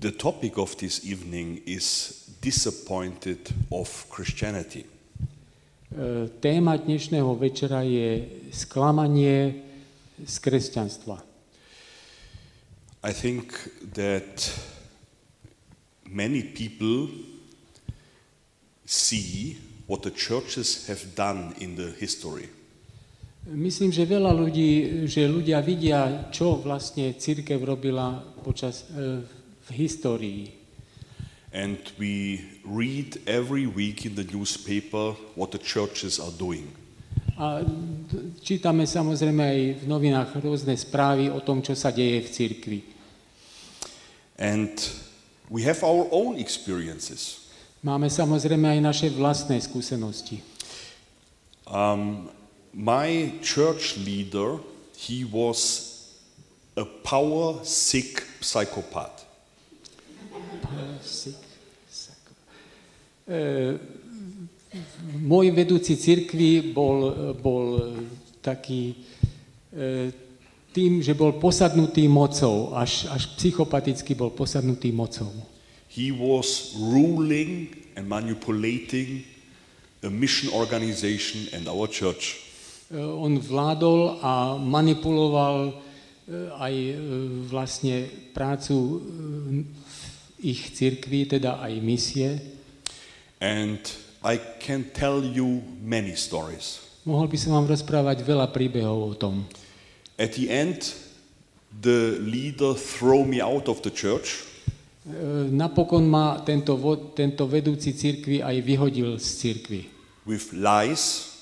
The topic of this evening is disappointed of Christianity. E, Téma dnešného večera je sklamanie z kresťanstva. I think that many people see what the churches have done in the history. Myslím, že veľa ľudí, že ľudia vidia, čo vlastne církev robila počas, e, histórii. And we read every week in the newspaper what the churches are doing. A čítame samozrejme aj v novinách rôzne správy o tom, čo sa deje v církvi. And we have our own experiences. Máme samozrejme aj naše vlastné skúsenosti. Um, my church leader, he was a power sick psychopath. E, môj vedúci cirkvi bol, bol taký e, tým, že bol posadnutý mocou, až, až psychopaticky bol posadnutý mocou. He was ruling and manipulating a mission organization and our church. E, On vládol a manipuloval e, aj e, vlastne prácu v ich cirkvi, teda aj misie. And I can tell you many stories. Mohol by som vám rozprávať veľa príbehov o tom. At the end, the leader threw me out of the church E, Napokon ma tento, tento vedúci cirkvi aj vyhodil z cirkvi. with lies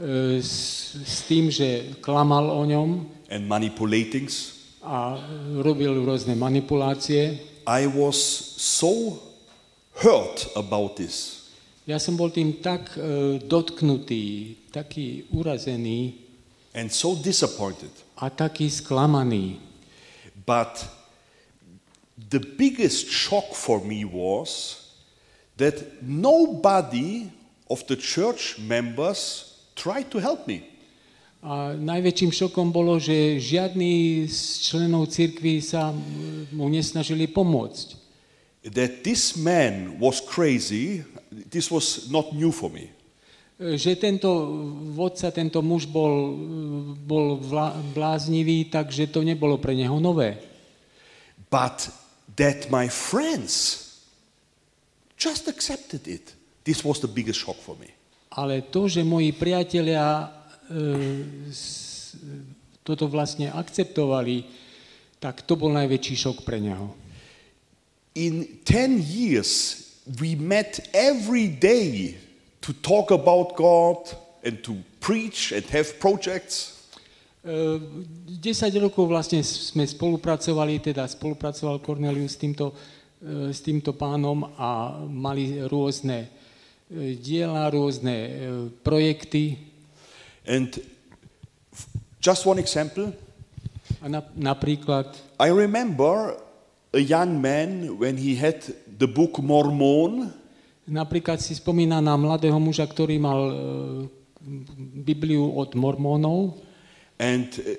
E, S, s tým, že klamal o ňom and manipulating. a robil rôzne manipulácie. I was so hurt about this. Ja som bol tým tak e, dotknutý, taký urazený and so disappointed. a taký sklamaný. But the biggest shock for me was that nobody of the church members tried to help me. A najväčším šokom bolo, že žiadny z členov cirkvi sa mu nesnažili pomôcť. That this man was crazy, this was not new for me. Že tento vodca, tento muž bol, bol vla, bláznivý, takže to nebolo pre neho nové. But that my friends just accepted it, this was the biggest shock for me. Ale to, že moji priatelia toto vlastne akceptovali, tak to bol najväčší šok pre neho. In 10 years, we met every day to talk about God and to preach and have projects. E, 10 rokov vlastne sme spolupracovali, teda spolupracoval Cornelius s týmto, e, s týmto pánom a mali rôzne e, diela, rôzne e, projekty. And just one example. I remember a young man when he had the book Mormon, Napríklad si spomína na mladého muža, ktorý mal Bibliu od mormónov and uh,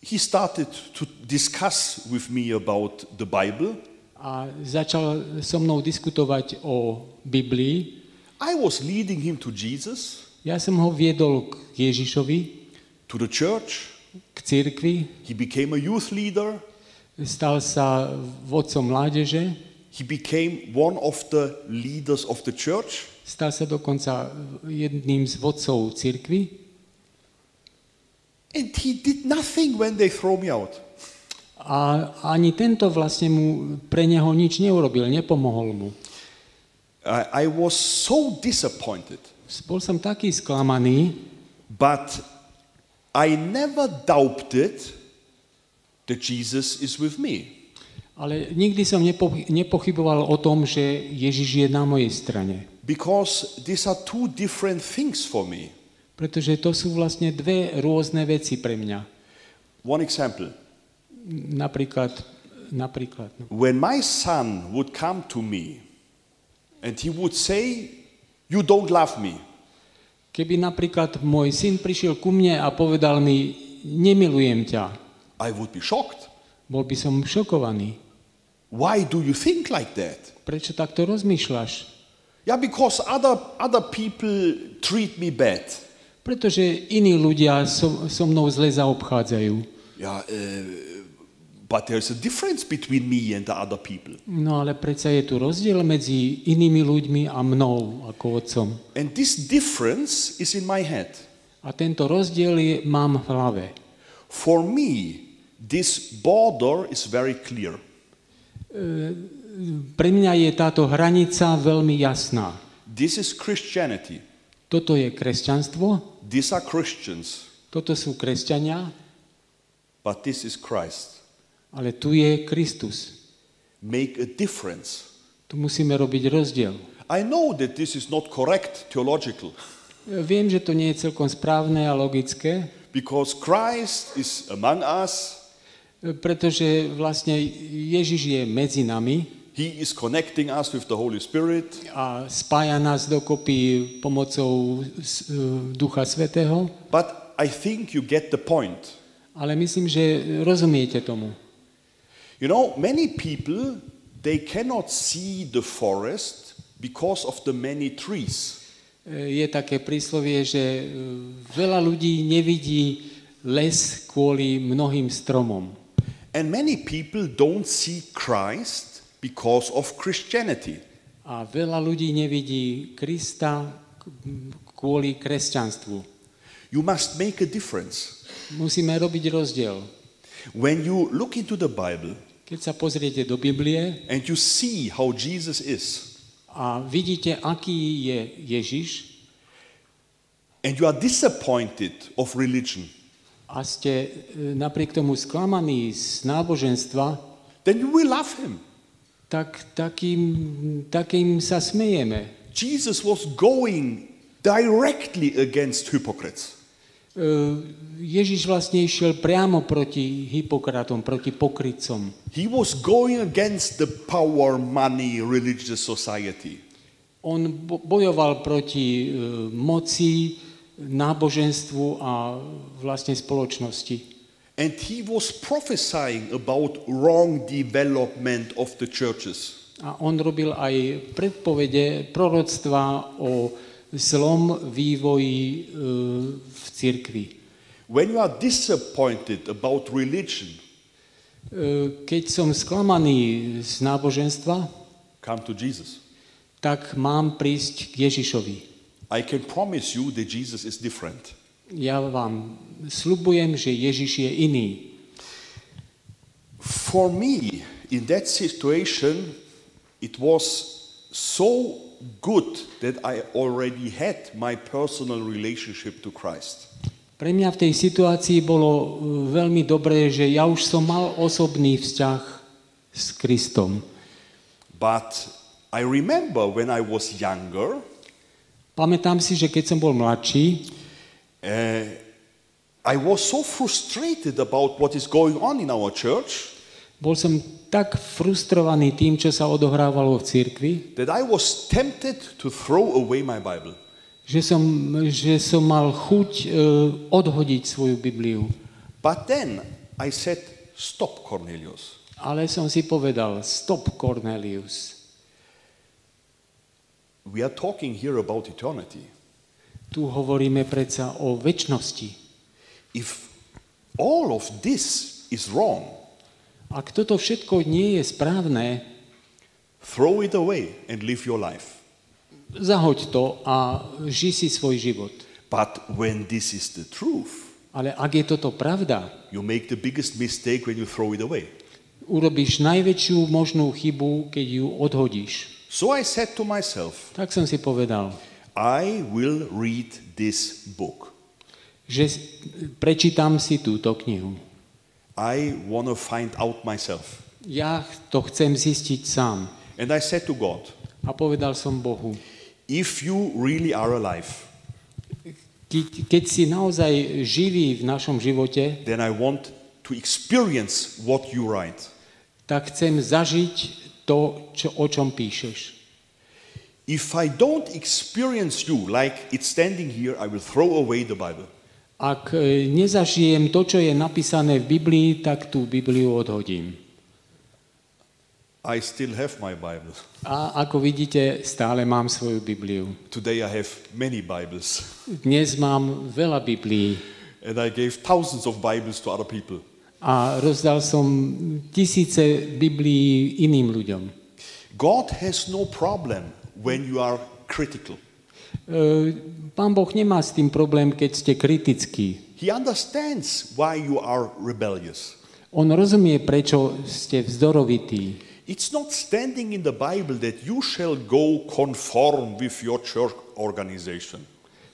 he started to discuss with me about the Bible. a začal so mnou diskutovať o Biblii. I was leading him to Jesus, Ja som ho viedol k Ježišovi, to the church. k cirkvi, He became a youth leader. stal sa vodcom mládeže, He became one of the leaders of the church. stal sa dokonca jedným z vodcov cirkvi And he did nothing when they throw me out. a ani tento vlastne mu pre neho nič neurobil, nepomohol mu. I, I was so disappointed, Bol som taký sklamaný, but I never doubted that Jesus is with me. ale nikdy som nepo, nepochyboval o tom, že Ježiš je na mojej strane. Because these are two different things for me. Pretože to sú vlastne dve rôzne veci pre mňa. One example Napríklad, napríklad no. when my son would come to me and he would say, You don't love me, keby napríklad môj syn prišiel ku mne a povedal mi, nemilujem ťa, I would be shocked. bol by som šokovaný. Why do you think like that? Prečo takto rozmýšľaš? Yeah, because other, other people treat me bad. Pretože iní ľudia so, so mnou zle zaobchádzajú. Yeah, uh, but there's a difference between me and the other people. No ale predsa je tu rozdiel medzi inými ľuďmi a mnou ako otcom. And this difference is in my head. A tento rozdiel je, mám v hlave. For me, this border is very clear. Pre mňa je táto hranica veľmi jasná. This is Christianity. Toto je kresťanstvo, These are Christians. toto sú kresťania, But this is Christ. Ale tu je Kristus. Make a difference. Tu musíme robiť rozdiel. I know that this is not correct theological Viem, že to nie je celkom správne a logické, because Christ is among us. pretože vlastne Ježiš je medzi nami He is connecting us with the Holy Spirit. a spája nás dokopy pomocou e, Ducha Svetého, But I think you get the point. ale myslím, že rozumiete tomu. You know, many people they cannot see the forest because of the many trees. E, Je také príslovie, že e, veľa ľudí nevidí les kvôli mnohým stromom. And many people don't see Christ because of Christianity. A veľa ľudí nevidí Krista kvôli kresťanstvu. You must make a difference. Musíme robiť rozdiel. When you look into the Bible Keď sa pozriete do Biblie and you see how Jesus is, a vidíte, aký je Ježiš and you are disappointed of religion, a ste e, napriek tomu sklamaní z náboženstva, then you will love him. tak takým, takým sa smejeme. Jesus was going directly against hypocrites. E, Ježiš vlastne išiel priamo proti Hipokratom, proti pokrytcom. He was going against the power, money, religious society. On bo- bojoval proti e, moci, náboženstvu a vlastne spoločnosti. And he was prophesying about wrong development of the churches. A on robil aj predpovede, proroctva o zlom vývoji e, v cirkvi. When you are disappointed about religion, E, Keď som sklamaný z náboženstva, come to Jesus. tak mám prísť k Ježišovi. I can promise you that Jesus is different. Ja vám slubujem, že Ježiš je iný. For me, in that situation, it was so good that I already had my personal relationship to Christ. Pre mňa v tej situácii bolo e, veľmi dobré, že ja už som mal osobný vzťah s Kristom. But I remember when I was younger, Pamätám si, že keď som bol mladší, uh, I was so frustrated about what is going on in our church bol som tak frustrovaný tým, čo sa odohrávalo v cirkvi, that I was tempted to throw away my Bible. že som, že som mal chuť e, odhodiť svoju Bibliu. But then I said, Stop, Cornelius. Ale som si povedal, stop Cornelius. We are talking here about eternity. Tu hovoríme predsa o väčšnosti. If all of this is wrong, Ak toto všetko nie je správne, throw it away and live your life. zahoď to a ži si svoj život. But when this is the truth, Ale ak je toto pravda, you make the biggest mistake when you throw it away. urobíš najväčšiu možnú chybu, keď ju odhodíš. So I said to myself, Tak som si povedal, I will read this book. že prečítam si túto knihu. I want to find out myself. Ja to chcem zistiť sám. And I said to God, A povedal som Bohu, if you really are alive, keď, keď si naozaj živý v našom živote, then I want to experience what you write. tak chcem zažiť to, čo, o čom píšeš. If I don't experience you like it's standing here, I will throw away the Bible. Ak e, nezažijem to, čo je napísané v Biblii, tak tú Bibliu odhodím. I still have my Bible. A ako vidíte, stále mám svoju Bibliu. Today I have many Bibles. Dnes mám veľa Biblií And I gave thousands of Bibles to other people. a rozdal som tisíce Biblií iným ľuďom. God has no problem when you are critical. Pán Boh nemá s tým problém, keď ste kritickí. He understands why you are rebellious. On rozumie, prečo ste vzdorovití. It's not standing in the Bible that you shall go conform with your church organization.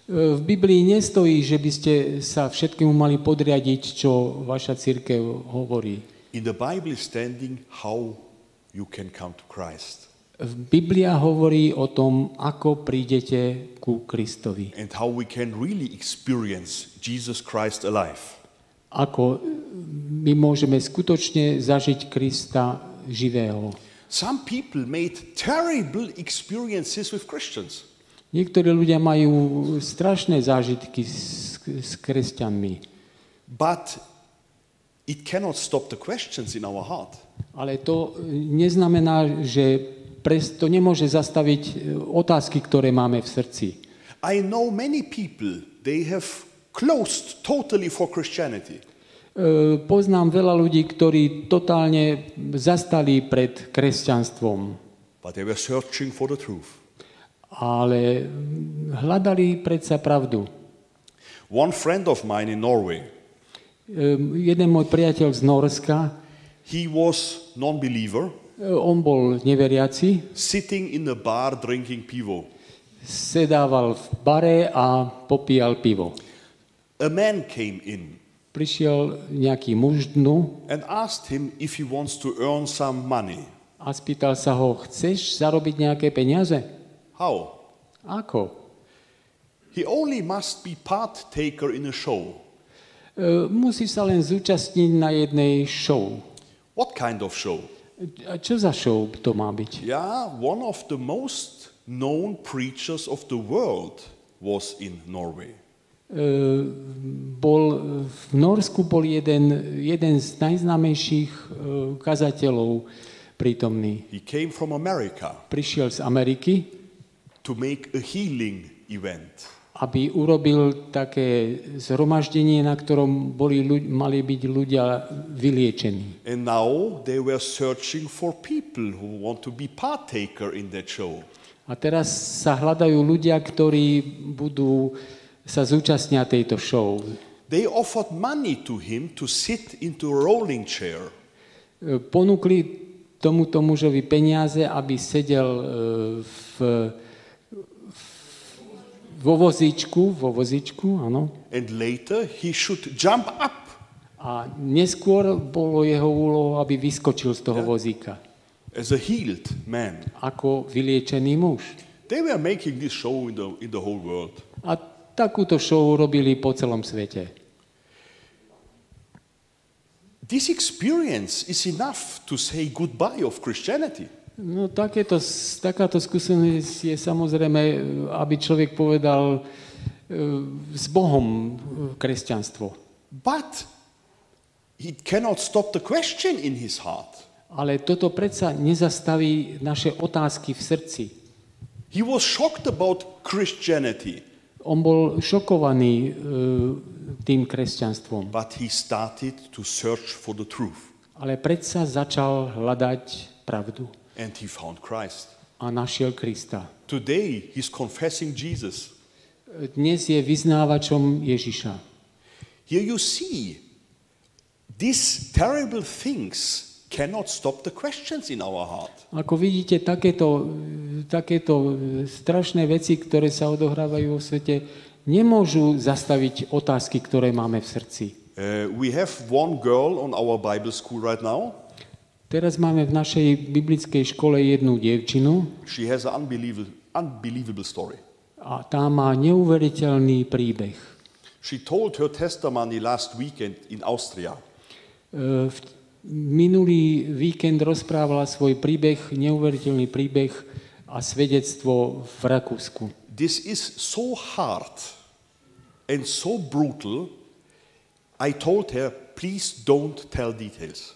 E, V Biblii nestojí, že by ste sa všetkému mali podriadiť, čo vaša církev hovorí. In the Bible is standing how you can come to Christ Biblia hovorí o tom, ako prídete ku Kristovi. and how we can really experience Jesus Christ alive. Ako my môžeme skutočne zažiť Krista živého. Some people made terrible experiences with Christians. Niektorí ľudia majú strašné zážitky s, s kresťanmi, But it cannot stop the questions in our heart. ale to neznamená, že pres, to nemôže zastaviť e, otázky, ktoré máme v srdci. I know many people, they have closed totally for Christianity. E, Poznám veľa ľudí, ktorí totálne zastali pred kresťanstvom, But they were searching for the truth. ale hľadali predsa pravdu. One friend of mine in Norway, E, Jeden môj priateľ z Norska, he was non-believer, on bol neveriaci, sitting in a bar drinking pivo. sedával v bare a popíjal pivo. A man came in Prišiel nejaký muž dnu and asked him if he wants to earn some money. a spýtal sa ho, chceš zarobiť nejaké peniaze? How? Ako? He only must be partaker in a show. E, musí sa len zúčastniť na jednej show. What kind of show? A čo za show to má byť? Yeah, one of the most known preachers of the world was in Norway. E, bol, v Norsku bol jeden, jeden z najznámejších e, kazateľov prítomný. He came from America Prišiel z Ameriky, to make a healing event. Aby urobil také zhromaždenie, na ktorom boli, mali byť ľudia vyliečení. And now they were searching for people who want to be partaker in that show. A teraz sa hľadajú ľudia, ktorí budú sa zúčastnia tejto show. They offered money to him to sit into a rolling chair. E, Ponúkli tomuto mužovi peniaze, aby sedel e, v, vo vozíčku, vo vozíčku, áno. And later he should jump up. A neskôr bolo jeho úlohou, aby vyskočil z toho vozíka. as a healed man. Ako vyliečený muž. They were making this show in the, in the whole world. A takúto show robili po celom svete. This experience is enough to say goodbye of Christianity. No takéto, takáto skúsenosť je samozrejme, aby človek povedal e, s Bohom e, kresťanstvo. But it cannot stop the question in his heart. Ale toto predsa nezastaví naše otázky v srdci. He was shocked about Christianity, On bol šokovaný e, tým kresťanstvom, but he started to search for the truth. ale predsa začal hľadať pravdu And he found Christ. a našiel Krista. Today he's confessing Jesus. Dnes je vyznávačom Ježiša. Here you see, these terrible things cannot stop the questions in our heart. Ako vidíte, takéto, takéto strašné veci, ktoré sa odohrávajú vo svete, nemôžu zastaviť otázky, ktoré máme v srdci. Uh, we have one girl on our Bible school right now. Teraz máme v našej biblickej škole jednu dievčinu She has an unbelievable, unbelievable story. a tá má neuveriteľný príbeh. She told her testimony last weekend in Austria. E, v- Minulý víkend rozprávala svoj príbeh, neuveriteľný príbeh a svedectvo v Rakúsku. This is so hard and so brutal. I told her, please don't tell details.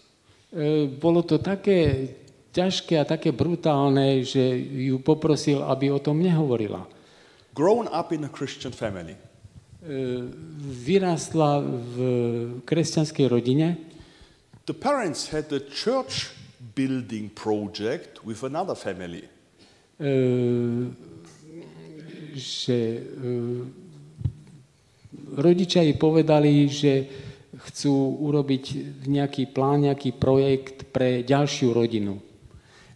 E, Bolo to také ťažké a také brutálne, že ju poprosil, aby o tom nehovorila. Grown up in a Christian family. E, Vyrástla v kresťanskej rodine. The parents had a church building project with another family. e, že rodičia jej povedali, že chcú urobiť nejaký plán, nejaký projekt pre ďalšiu rodinu.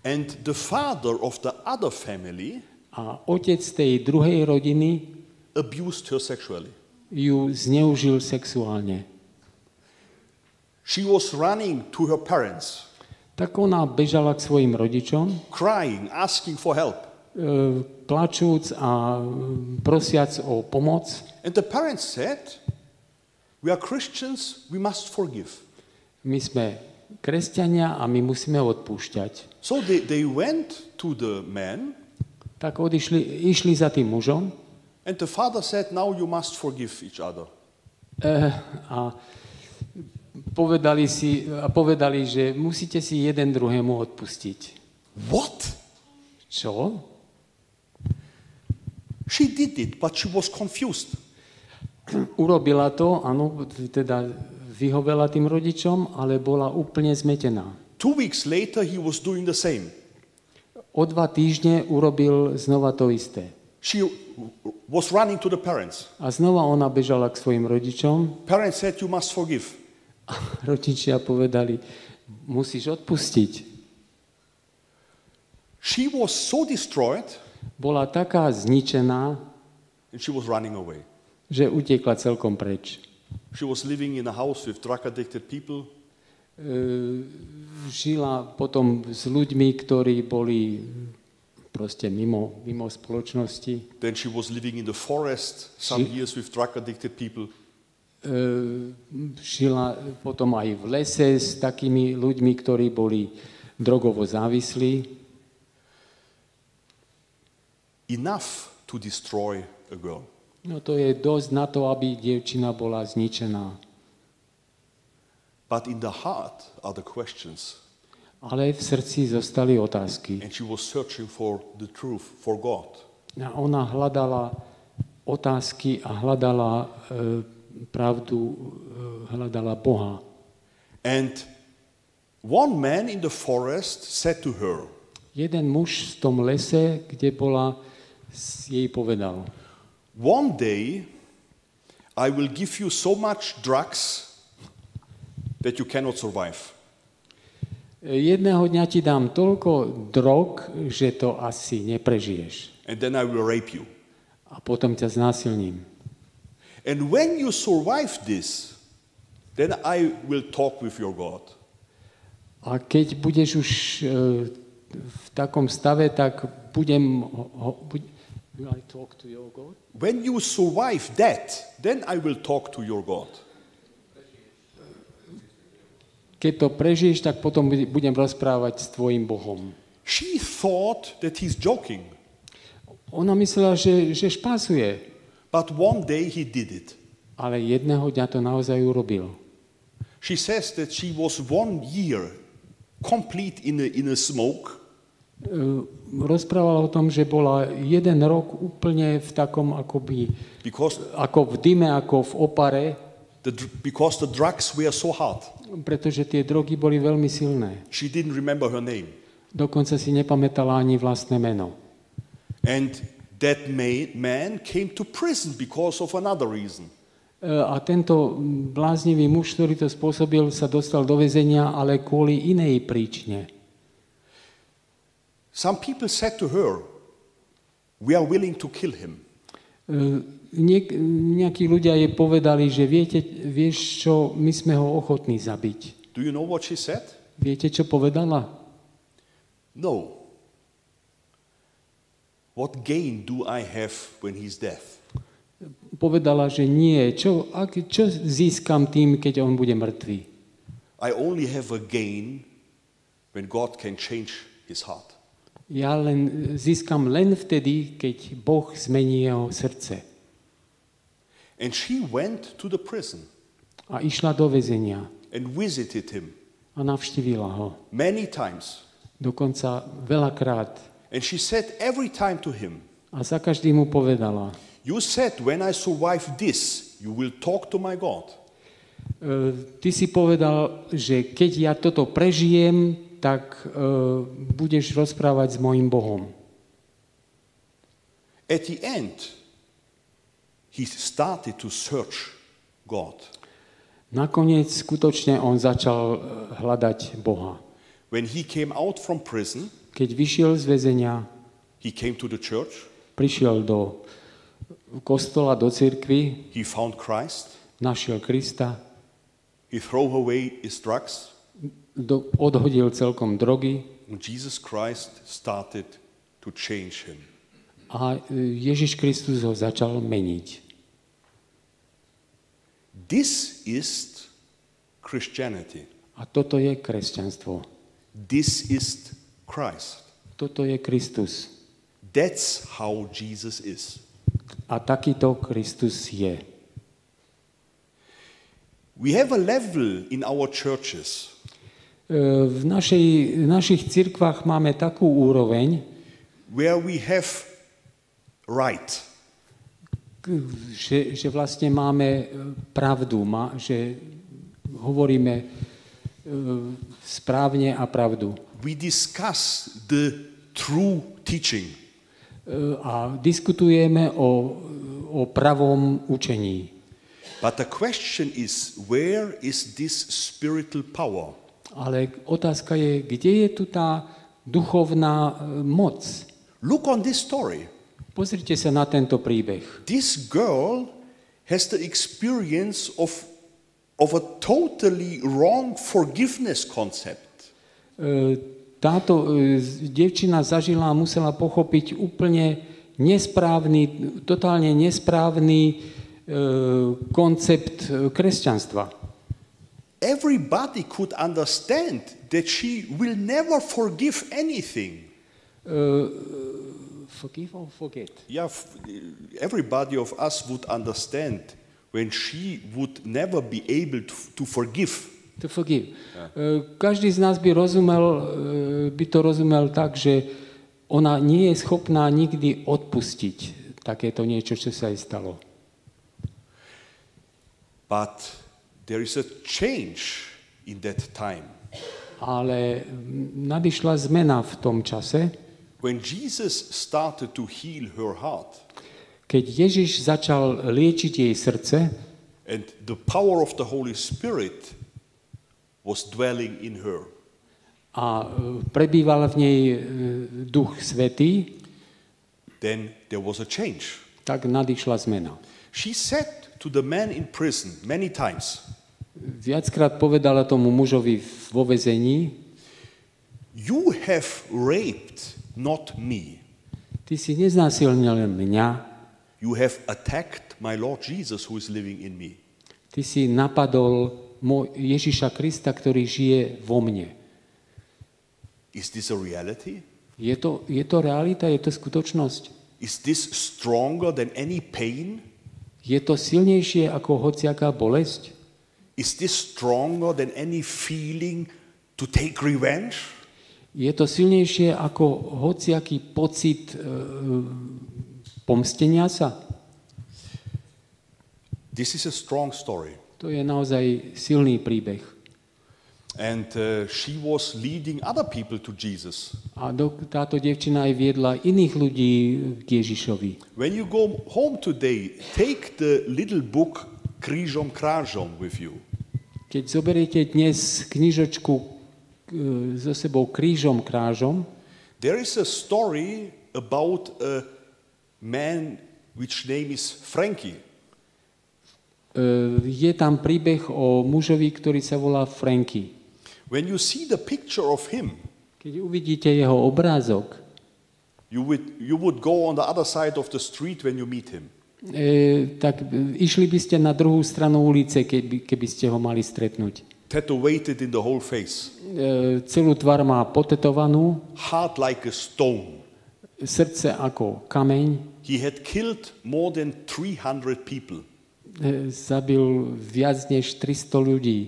And the father of the other family A otec tej druhej rodiny abused her sexually. ju zneužil sexuálne. She was running to her parents, Tak ona bežala k svojim rodičom, crying, asking for help. e, plačúc a prosiac o pomoc. And the parents said, We are Christians, we must forgive. My sme kresťania a my musíme odpúšťať. So they, they went to the man, Tak odišli, išli za tým mužom and the father said, Now you must forgive each other. Eh, a povedali, si, a povedali, že musíte si jeden druhému odpustiť. What? Čo? She did it, but she was confused. Urobila to, áno, teda vyhovela tým rodičom, ale bola úplne zmetená. Two weeks later, he was doing the same. O dva týždne urobil znova to isté. She was running to the parents. A znova ona bežala k svojim rodičom Parents said, You must forgive. a rodičia povedali, musíš odpustiť. She was so destroyed, Bola taká zničená, and she was running away. Že utekla celkom preč. She was living in a house with drug addicted people. E, žila potom s ľuďmi, ktorí boli proste mimo, mimo spoločnosti. Then she was living in the forest some She- years with drug addicted people. E, žila potom aj v lese s takými ľuďmi, ktorí boli drogovo závislí. Enough to destroy a girl. No to je dosť na to, aby dievčina bola zničená. But in the heart are the questions. Ale v srdci zostali otázky. And she was searching for the truth, for God. A ona hľadala otázky a hľadala e, pravdu, e, hľadala Boha. And one man in the forest said to her, Jeden muž v tom lese, kde bola, jej povedal, One day I will give you so much drugs that you cannot survive. jedného dňa ti dám toľko drog, že to asi neprežiješ. And then I will rape you. A potom ťa znásilním. And when you survive this, then I will talk with your God. A keď budeš už e, v takom stave, tak budem... Ho, will I talk to your God? When you survive that, then I will talk to your God. Keď to prežiješ, tak potom budem rozprávať s tvojim Bohom. She thought that he's joking, Ona myslela, že, že špásuje, but one day he did it. ale jedného dňa to naozaj urobil. She says that she was one year complete in a, in a smoke, Rozprávala o tom, že bola jeden rok úplne v takom akoby, because ako v dyme, ako v opare, the, because the drugs were so hard. pretože tie drogy boli veľmi silné. She didn't remember her name. Dokonca si nepamätala ani vlastné meno. And that ma- man came to prison because of another reason. E, A tento bláznivý muž, ktorý to spôsobil, sa dostal do väzenia, ale kvôli inej príčine. Some people said to her, We are willing to kill him. Niek- nejakí ľudia jej povedali, že viete, vieš čo, my sme ho ochotní zabiť. Do you know what she said? Viete, čo povedala? No. What gain do I have when he's dead? Povedala, že nie. Čo, ak, čo získam tým, keď on bude mŕtvý? I only have a gain when God can change his heart. Ja len získam len vtedy, keď Boh zmení jeho srdce. And she went to the prison A išla do väzenia and visited him a navštívila ho. many times. Dokonca veľakrát. And she said every time to him, A za každým mu povedala, You said, when I survive this, you will talk to my God. e, ty si povedal, že keď ja toto prežijem, tak e, budeš rozprávať s mojim Bohom. At the end, he started to search God. Nakoniec skutočne on začal e, hľadať Boha. When he came out from prison, Keď vyšiel z väzenia, he came to the church, prišiel do kostola, do cirkvy, he found Christ, našiel Krista, he threw away his drugs, do, odhodil celkom drogy and Jesus Christ started to change him. a e, Ježiš Kristus ho začal meniť. This is Christianity. A toto je kresťanstvo. This is Christ. Toto je Kristus. That's how Jesus is. A takýto Kristus je. We have a level in our churches V, našej, v našich cirkvách máme takú úroveň, where we have right. že, že vlastne máme e, pravdu, má, že hovoríme e, správne a pravdu. We discuss the true teaching. E, A diskutujeme o, o pravom učení. But the question is where is this spiritual power? Ale otázka je, kde je tu tá duchovná e, moc? Look on this story. Pozrite sa na tento príbeh. This girl has the experience of, of a totally wrong forgiveness concept. E, Táto e, devčina zažila a musela pochopiť úplne nesprávny, totálne nesprávny koncept kresťanstva. Everybody could understand that she will never forgive anything. Uh, forgive or forget? Yeah, f- uh, everybody of us would understand when she would never be able to, to forgive. To forgive. Uh, e, Každý z nás by, rozumel, e, by to rozumel tak, že ona nie je schopná nikdy odpustiť takéto niečo, čo sa jej stalo. But there is a change in that time. Ale nadišla zmena v tom čase, When Jesus started to heal her heart keď Ježiš začal liečiť jej srdce and the power of the Holy Spirit was dwelling in her, a e, prebýval v nej e, duch svetý, then there was a change. tak nadišla zmena. She said to the man in prison many times, Viackrát povedala tomu mužovi vo vezení, You have raped not me. ty si neznásilnil mňa, You have attacked my Lord Jesus who is living in me. ty si napadol Ježiša Krista, ktorý žije vo mne. Is this a reality? Je to, je to realita, je to skutočnosť? Is this stronger than any pain? Je to silnejšie ako hociaká bolesť? Is this stronger than any feeling to take revenge? Je to silnejšie ako hociaký pocit e, pomstenia sa? This is a strong story. To je naozaj silný príbeh. And uh, she was leading other people to Jesus. A do, táto devčina aj viedla iných ľudí k Ježišovi. When you go home today, take the little book Krížom krážom with you. Keď zoberiete dnes knižočku e, so sebou krížom krážom, There is a story about a man which name is Frankie. e, je tam príbeh o mužovi, ktorý sa volá Franky. When you see the picture of him, Keď uvidíte jeho obrázok, you would, you would go on the other side of the street when you meet him. e, tak išli by ste na druhú stranu ulice, keby, keby ste ho mali stretnúť. Tattooed in the whole face, E, celú tvár má potetovanú, hard like a stone. srdce ako kameň, He had killed more than 300 people e, zabil viac než 300 ľudí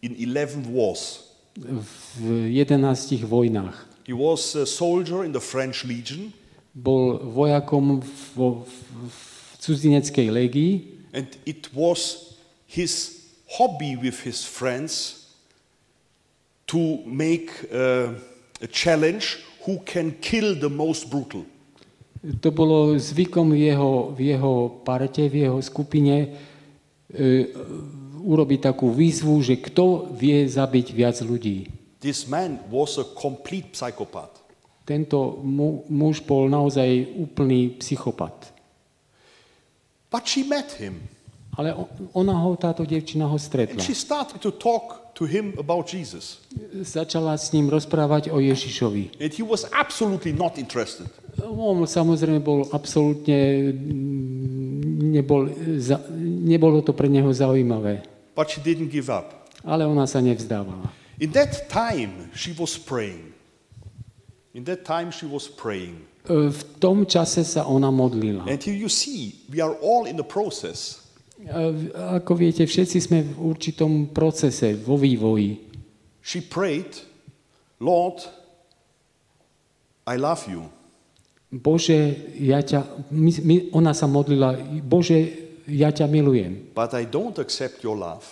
in 11 wars. V 11 vojnách. He was a soldier in the French Legion, bol vojakom vo, v, cudzineckej legii and it was his hobby with his friends to make uh, a challenge who can kill the most brutal. To bolo zvykom v jeho, v jeho parte, v jeho skupine e, urobiť takú výzvu, že kto vie zabiť viac ľudí. This man was a complete psychopath. Tento mu, muž bol naozaj úplný psychopat. But she met him Ale ona ho, táto devčina ho and stretla. she started to talk to him about Jesus. Začala s ním rozprávať o Ježišovi. And he was absolutely not interested. On samozrejme bol absolútne, mm, nebol, nebolo to pre neho zaujímavé. But she didn't give up. Ale ona sa nevzdávala. In that time, she was praying. In that time, she was praying. E, V tom čase sa ona modlila. And here you see, we are all in the process. E, Ako viete, všetci sme v určitom procese, vo vývoji. She prayed, Lord, I love you. Bože, ja ťa, my, my, ona sa modlila, Bože, ja ťa milujem, But I don't accept your love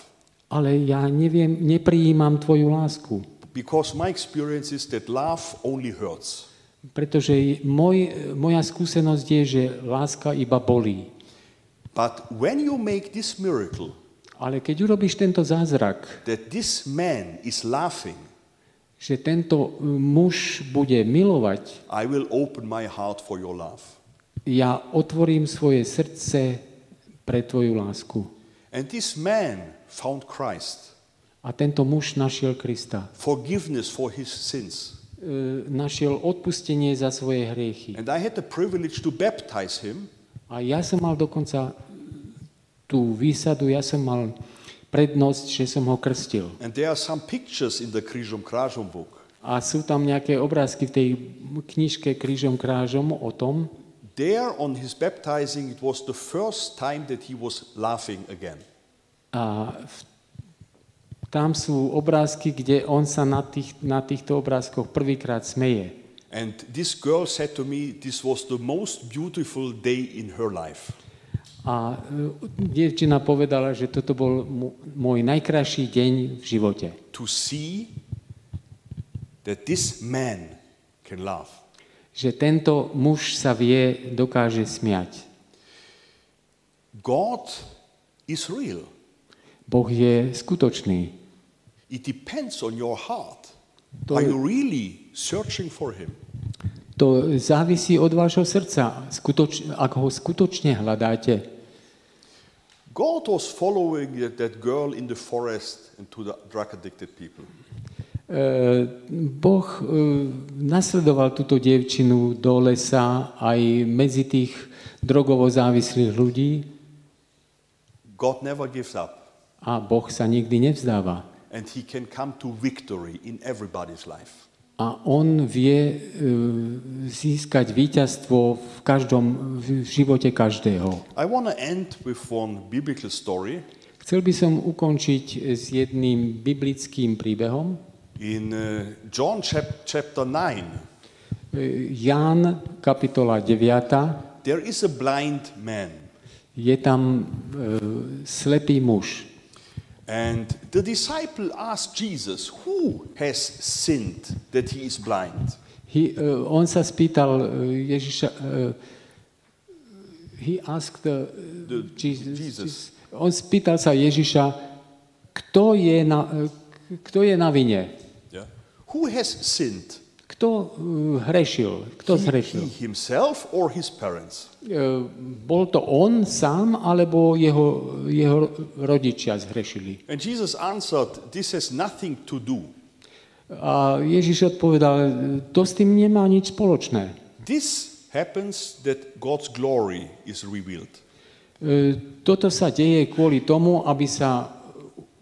ale ja neviem, neprijímam tvoju lásku, because my experience is that love only hurts. pretože môj, moja skúsenosť je, že láska iba bolí. But when you make this miracle, Ale keď urobíš tento zázrak, that this man is laughing, že tento e, muž bude milovať, I will open my heart for your love. ja otvorím svoje srdce pre tvoju lásku. And this man found Christ, A tento muž našiel Krista. forgiveness for his sins. E, Našiel odpustenie za svoje hriechy. And I had the privilege to baptize him. A ja som mal dokonca tú výsadu, ja som mal prednosť, že som ho krstil. And there are some pictures in the Krijom Krajom book. A sú tam nejaké obrázky v tej knižke Krížom krážom o tom, There on his baptizing, it was the first time that he was laughing again. A tam sú obrázky, kde on sa na, tých, na týchto obrázkoch prvýkrát smeje. And this girl said to me, this was the most beautiful day in her life. A e, dievčina povedala, že toto bol môj najkrajší deň v živote. To see that this man can laugh. Že tento muž sa vie, dokáže smiať. God is real. Boh je skutočný. It depends on your heart. To- Are you really searching for him? To závisí od vášho srdca, skutoč, ak ho skutočne hľadáte. God was following that- that girl in the forest and to the drug addicted people. E, boh e, nasledoval túto dievčinu do lesa aj medzi tých drogovo závislých ľudí God never gives up, a Boh sa nikdy nevzdáva. and he can come to victory in everybody's life. A on vie e, získať víťazstvo v každom v živote každého. I want to end with one biblical story. Chcel by som ukončiť s jedným biblickým príbehom. In uh, John chap- chapter 9, E, Ján, kapitola 9. there is a blind man, je tam e, slepý muž. and the disciple asked Jesus, Who has sinned that he is blind? He, e, on sa spýtal e, Ježiša, e, he asked the, The- Jesus, Jesus. Jesus- on spýtal sa Ježiša, kto je na, e, kto je na vine? Who has sinned? Kto e, hrešil? Kto zhrešil? he himself or his parents? E, Bol to on sám, alebo jeho, jeho rodičia zhrešili? And Jesus answered, This has nothing to do. A Ježiš odpovedal, to s tým nemá nič spoločné. This happens that God's glory is revealed. E, Toto sa deje kvôli tomu, aby sa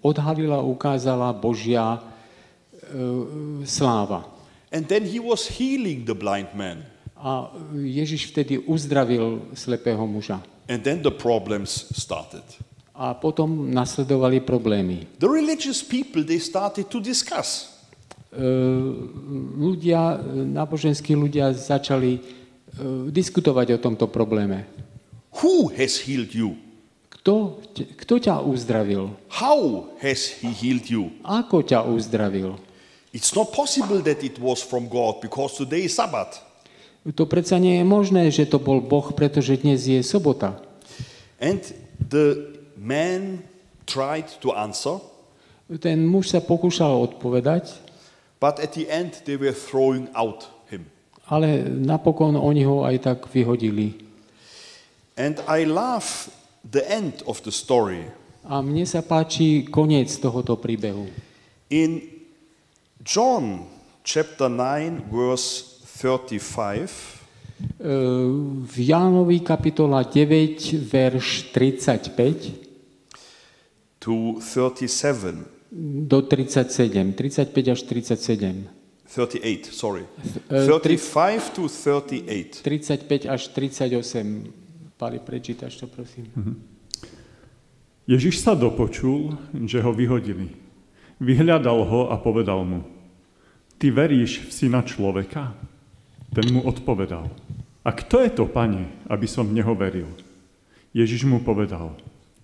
odhalila, ukázala Božia sláva. And then he was healing the blind man. A Ježiš vtedy uzdravil slepého muža. And then the problems started. A potom nasledovali problémy. The religious people, they started to discuss. ľudia, náboženskí ľudia začali e, diskutovať o tomto probléme. Who has healed you? Kto, kto ťa uzdravil? How has he healed you? Ako ťa uzdravil? It's not possible that it was from God because today is Sabbath. To predsa nie je možné, že to bol Boh, pretože dnes je sobota. And the man tried to answer, Ten muž sa pokúšal odpovedať, but at the end they were throwing out him. ale napokon oni ho aj tak vyhodili. And I love the end of the story. A mne sa páči koniec tohoto príbehu. In John chapter 9, verse 35, E, V Jánovi kapitola 9, verš 35 to 37, do 37, 35 až 37. 38, sorry. Uh, 35 to 38. 35 až 38. Pali, prečítaš to, prosím. Ježiš sa dopočul, že ho vyhodili. Vyhľadal ho a povedal mu, ty veríš v syna človeka? Ten mu odpovedal, a kto je to, pane, aby som v neho veril? Ježiš mu povedal,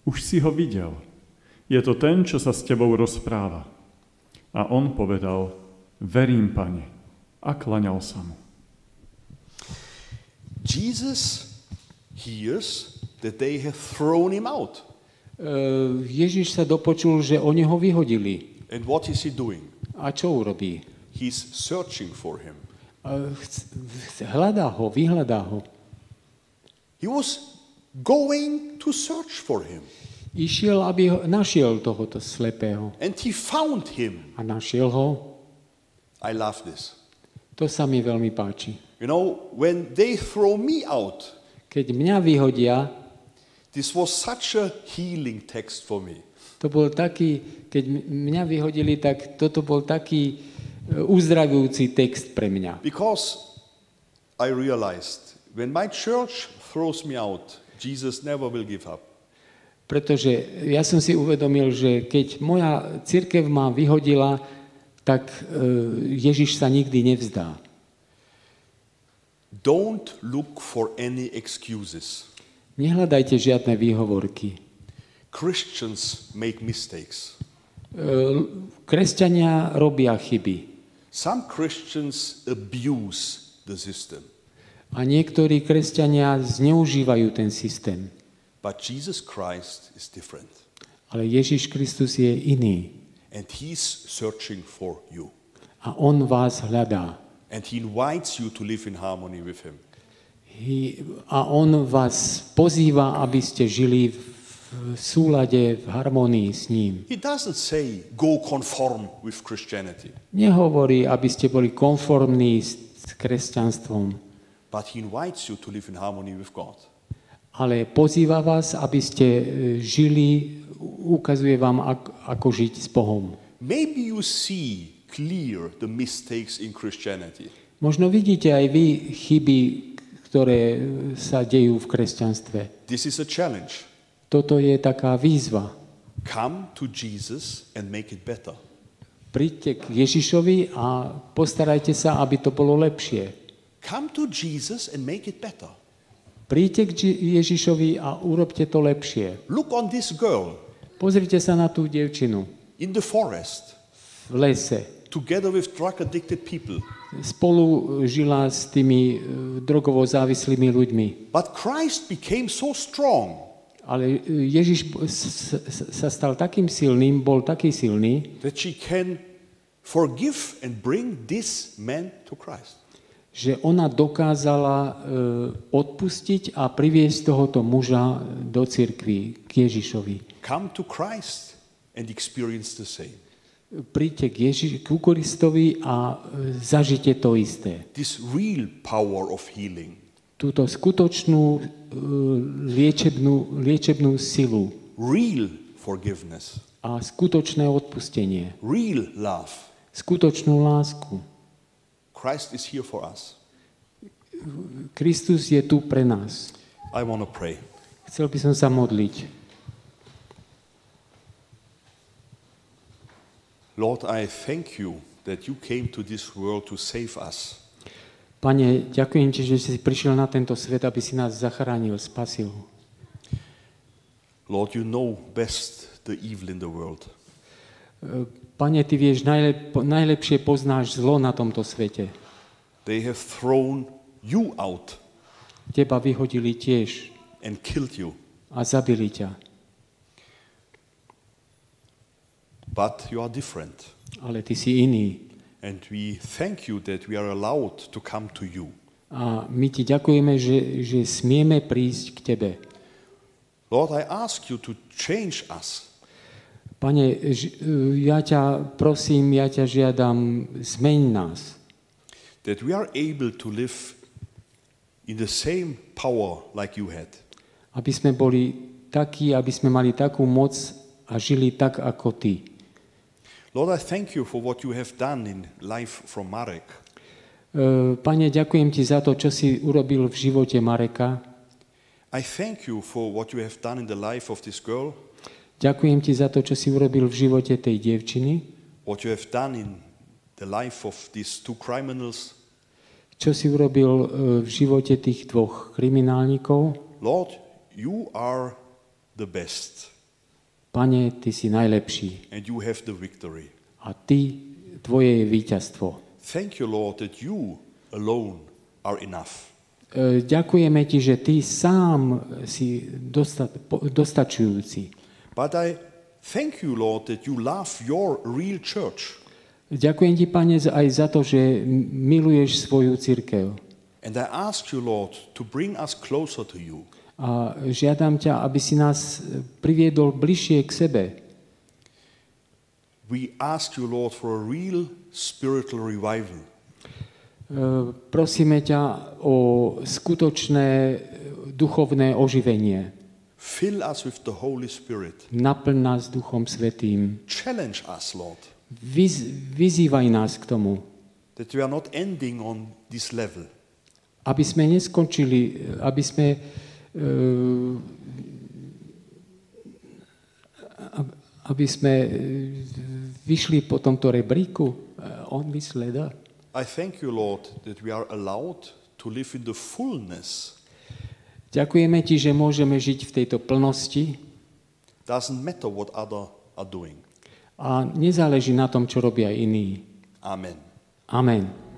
už si ho videl. Je to ten, čo sa s tebou rozpráva. A on povedal, verím, pane, a klaňal sa mu. Jesus hears that they have thrown him out. E, Ježiš sa dopočul, že oni ho vyhodili. And what is he doing? A čo urobí? He's searching for him. Hľadá ho, vyhľadá ho. He was going to search for him. Išiel, aby ho, našiel tohoto slepého. And he found him. A našiel ho. I love this. To sa mi veľmi páči. You know, when they throw me out, Keď mňa vyhodia, this was such a healing text for me. To bol taký, keď mňa vyhodili, tak toto bol taký e, uzdravujúci text pre mňa. Because I realized when my church throws me out, Jesus never will give up. Pretože ja som si uvedomil, že keď moja církev ma vyhodila, tak e, Ježiš sa nikdy nevzdá. Don't look for any excuses. Nehľadajte žiadne výhovorky. Christians make mistakes. E, Kresťania robia chyby. Some Christians abuse the system, A niektorí kresťania zneužívajú ten systém. but Jesus Christ is different. Ale Ježiš Kristus je iný. And He's searching for you. A On vás hľadá. And He invites you to live in harmony with Him. Hy- A On vás pozýva, aby ste žili v súlade, v harmonii s ním. He doesn't say, go conform with Christianity, Nehovorí, aby ste boli konformní s kresťanstvom, but He invites you to live in harmony with God. ale pozýva vás, aby ste e, žili, ukazuje vám, ak- ako žiť s Bohom. Maybe you see clear the mistakes in Christianity. Možno vidíte aj vy chyby, ktoré e, sa dejú v kresťanstve. This is a challenge. Toto je taká výzva. Come to Jesus and make it better. Príďte k Ježišovi a postarajte sa, aby to bolo lepšie. Come to Jesus and make it better. Príďte k Ži- Ježišovi a urobte to lepšie. Look on this girl Pozrite sa na tú devčinu in the forest v lese. together with drug addicted people. Spolu žila s tými e, drogovo závislými ľuďmi. But Christ became so strong Ale e, Ježiš sa stal takým silným, bol taký silný, that she can forgive and bring this man to Christ. že ona dokázala e, odpustiť a priviesť tohoto muža do cirkvi k Ježišovi. Come to Christ and experience the same. Príďte k, Ježiš, k Kristovi a e, zažite to isté. This real power of healing. Túto skutočnú e, liečebnú, liečebnú silu real forgiveness, a skutočné odpustenie, real love. skutočnú lásku. Christ is here for us. Kristus je tu pre nás. I want to pray. Chcel by som sa modliť. Lord, I thank you that you came to this world to save us. Pane, ďakujem Ti, že si prišiel na tento svet, aby si nás zachránil, spasil. Lord, you know best the evil in the world. E, Pane, Ty vieš, najlep, najlepšie poznáš zlo na tomto svete. They have thrown you out Teba vyhodili tiež and killed you. a zabili ťa. But you are different. Ale Ty si iný. And we thank you that we are allowed to come to you. A my Ti ďakujeme, že, že smieme prísť k Tebe. Lord, I ask you to change us. Pane, ž- ja ťa prosím, ja ťa žiadam, zmeň nás. that we are able to live in the same power like you had. Aby sme boli takí, aby sme mali takú moc a žili tak, ako Ty. Lord, I thank you for what you have done in life from Marek. E, Pane, ďakujem Ti za to, čo si urobil v živote Mareka. I thank you for what you have done in the life of this girl, Ďakujem Ti za to, čo si urobil v živote tej dievčiny, what you have done in the life of these two criminals. čo si urobil e, v živote tých dvoch kriminálnikov. Lord, you are the best Pane, Ty si najlepší and you have the victory. a Ty, Tvoje je víťazstvo. Thank you, Lord, that you alone are enough. E, Ďakujeme Ti, že Ty sám si dosta- dostačujúci. But I thank you, Lord, that you love your real church. Ďakujem Ti, Pane, aj za to, že miluješ svoju církev. And I ask you, Lord, to bring us closer to you. A žiadam ťa, aby si nás e, priviedol bližšie k sebe. We ask you, Lord, for a real spiritual revival. E, Prosíme ťa o skutočné e, duchovné oživenie. Fill us with the Holy Spirit. Naplň nás Duchom Svetým. Challenge us, Lord, Vyz, vyzývaj nás k tomu, that we are not ending on this level. aby sme neskončili, aby sme aby sme e, vyšli po tomto rebríku e, on ladder. I thank you, Lord, that we are allowed to live in the fullness. Ďakujeme Ti, že môžeme žiť v tejto plnosti Doesn't matter what other are doing. a nezáleží na tom, čo robia iní. Amen. Amen.